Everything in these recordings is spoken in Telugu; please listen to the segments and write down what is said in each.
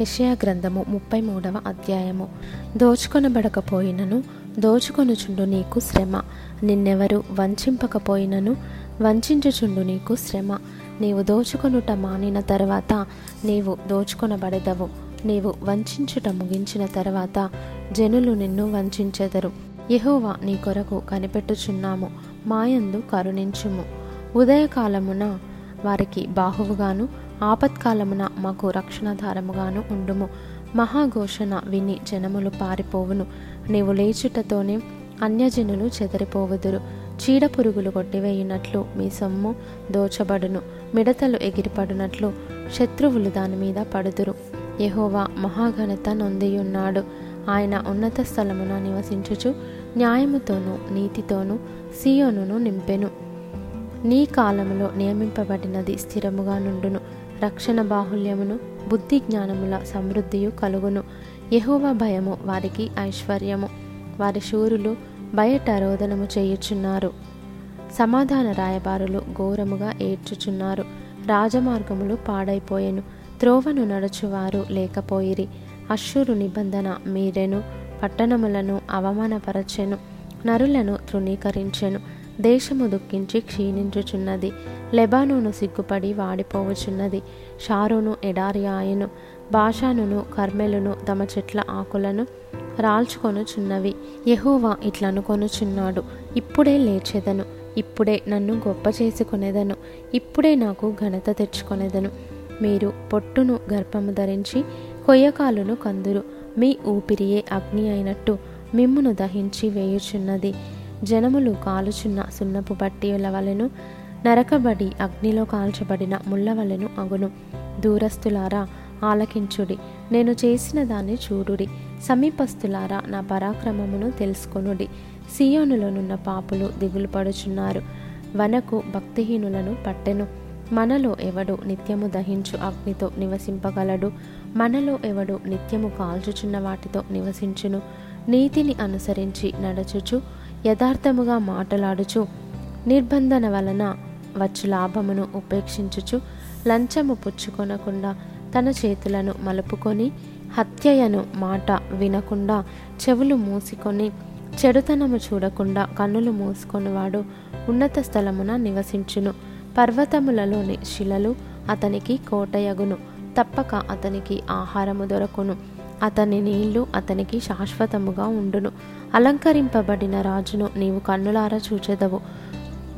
యషయా గ్రంథము ముప్పై మూడవ అధ్యాయము. దోచుకొనబడకపోయినను దోచుకొనుచుండు నీకు శ్రమ. నిన్నెవరు వంచింపకపోయినను వంచించుచుండు నీకు శ్రమ. నీవు దోచుకొనుట మానిన తర్వాత నీవు దోచుకొనబడెదవు. నీవు వంచించుట ముగించిన తర్వాత జనులు నిన్ను వంచెదరు యహోవా నీ కొరకు కనిపెట్టుచున్నాము మాయందు కరుణించుము. ఉదయకాలమున వారికి బాహువుగాను ఆపత్కాలమున మాకు రక్షణధారముగాను ఉండుము. మహాఘోషణ విని జనములు పారిపోవును. నీవు లేచుటతోనే అన్యజనులు చెదరిపోవుదురు. చీడ పురుగులు కొట్టివేయునట్లు మీ సొమ్ము దోచబడును. మిడతలు ఎగిరిపడునట్లు శత్రువులు దాని మీద పడుదురు. యహోవా మహాఘనత నొందియున్నాడు. ఆయన ఉన్నత స్థలమున నివసించుచు న్యాయముతోనూ నీతితోనూ సియోనును నింపెను. నీ కాలములో నియమింపబడినది స్థిరముగా నుండును. రక్షణ బాహుల్యమును బుద్ధి జ్ఞానముల సమృద్ధియు కలుగును. ఎహోవ భయము వారికి ఐశ్వర్యము. వారి శూరులు బయట రోదనము చేయుచున్నారు. సమాధాన రాయబారులు ఘోరముగా ఏడ్చుచున్నారు. రాజమార్గములు పాడైపోయెను. త్రోవను నడుచువారు లేకపోయిరి. అశ్షూరు నిబంధన మీరెను. పట్టణములను అవమానపరచెను. నరులను తృణీకరించెను. దేశము దుఃఖించి క్షీణించుచున్నది. లెబానోను సిగ్గుపడి వాడిపోవచున్నది షారోను ఎడారి ఆయను భాషానును కర్మెలును తమ చెట్ల ఆకులను రాల్చుకొనుచున్నవి. యహోవా ఇట్లనుకొనుచున్నాడు. ఇప్పుడే లేచెదను. ఇప్పుడే నన్ను గొప్ప చేసుకొనేదను. ఇప్పుడే నాకు ఘనత తెచ్చుకొనేదను. మీరు పొట్టును గర్భము ధరించి కొయ్యకాలును కందురు. మీ ఊపిరియే అగ్ని అయినట్టు మిమ్మును దహించి వేయుచున్నది. జనములు కాలుచున్న సున్నపు బట్టీల వలెను నరకబడి అగ్నిలో కాల్చబడిన ముళ్ళ వలెను అగును. దూరస్తులారా ఆలకించుడి. నేను చేసిన దాన్ని చూడుడి. సమీపస్తులారా నా పరాక్రమమును తెలుసుకొనుడి. సియోనులోనున్న పాపులు దిగులు పడుచున్నారు. వనకు భక్తిహీనులను పట్టెను. మనలో ఎవడు నిత్యము దహించు అగ్నితో నివసింపగలడు? మనలో ఎవడు నిత్యము కాల్చుచున్న వాటితో నివసించును? నీతిని అనుసరించి నడచుచు యథార్థముగా మాటలాడుచు నిర్బంధన వలన వచ్చు లాభమును ఉపేక్షించుచు లంచము పుచ్చుకొనకుండా తన చేతులను మలుపుకొని హత్యయను మాట వినకుండా చెవులు మూసుకొని చెడుతనము చూడకుండా కన్నులు మూసుకొనివాడు ఉన్నత స్థలమున నివసించును. పర్వతములలోని శిలలు అతనికి కోటయగును తప్పక అతనికి ఆహారము దొరకును. అతని నీళ్ళు అతనికి శాశ్వతముగా ఉండును. అలంకరింపబడిన రాజును నీవు కన్నులారా చూచెదవు.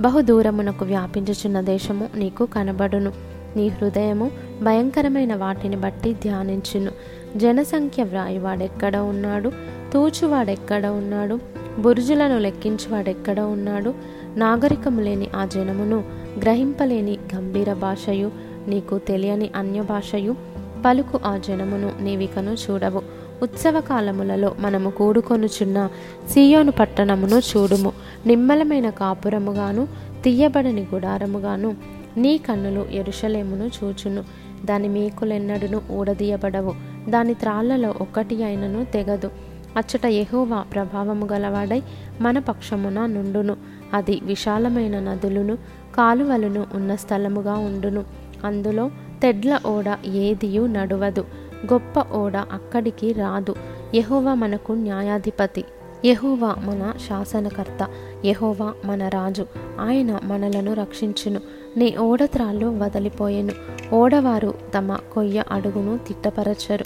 బహుదూరమునకు వ్యాపించుచున్న దేశము నీకు కనబడును. నీ హృదయము భయంకరమైన వాటిని బట్టి ధ్యానించును. జనసంఖ్య వ్రాయువాడెక్కడ ఉన్నాడు? తూచువాడెక్కడ ఉన్నాడు? బురుజులను లెక్కించువాడెక్కడ ఉన్నాడు? నాగరికము లేని ఆ జనమును గ్రహింపలేని గంభీర భాషయు నీకు తెలియని అన్య భాషయు పలుకు ఆ జనమును నీవికను చూడవు. ఉత్సవ కాలములలో మనము కూడుకొనుచున్న సియోను పట్టణమును చూడుము. నిమ్మలమైన కాపురముగాను తీయబడని గుడారముగాను నీ కన్నులు ఎరుషలేమును చూచును. దాని మేకులెన్నడును ఊడదీయబడవు. దాని త్రాళ్ళలో ఒక్కటి అయినను తెగదు. అచ్చట ఎహోవా ప్రభావము గలవాడై మన పక్షమున నుండును. అది విశాలమైన నదులను కాలువలను ఉన్న స్థలముగా ఉండును. అందులో తెడ్ల ఓడ ఏదియు నడవదు గొప్ప ఓడ అక్కడికి రాదు. యహోవా మనకు న్యాయాధిపతి. యహోవా మన శాసనకర్త. యహోవా మన రాజు. ఆయన మనలను రక్షించును. నీ ఓడత్రాళ్ళు వదిలిపోయెను. ఓడవారు తమ కొయ్య అడుగును తిట్టపరచరు.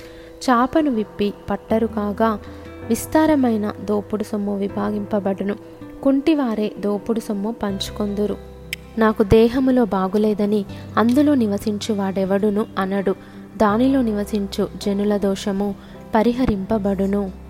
చాపను విప్పి పట్టరు కాగా విస్తారమైన దోపుడు సొమ్ము విభాగింపబడును. కుంటివారే దోపుడు సొమ్ము పంచుకొందురు. నాకు దేహములో బాగులేదని అందులో నివసించు వాడెవడును అనడు. దానిలో నివసించు జనుల దోషము పరిహరింపబడును.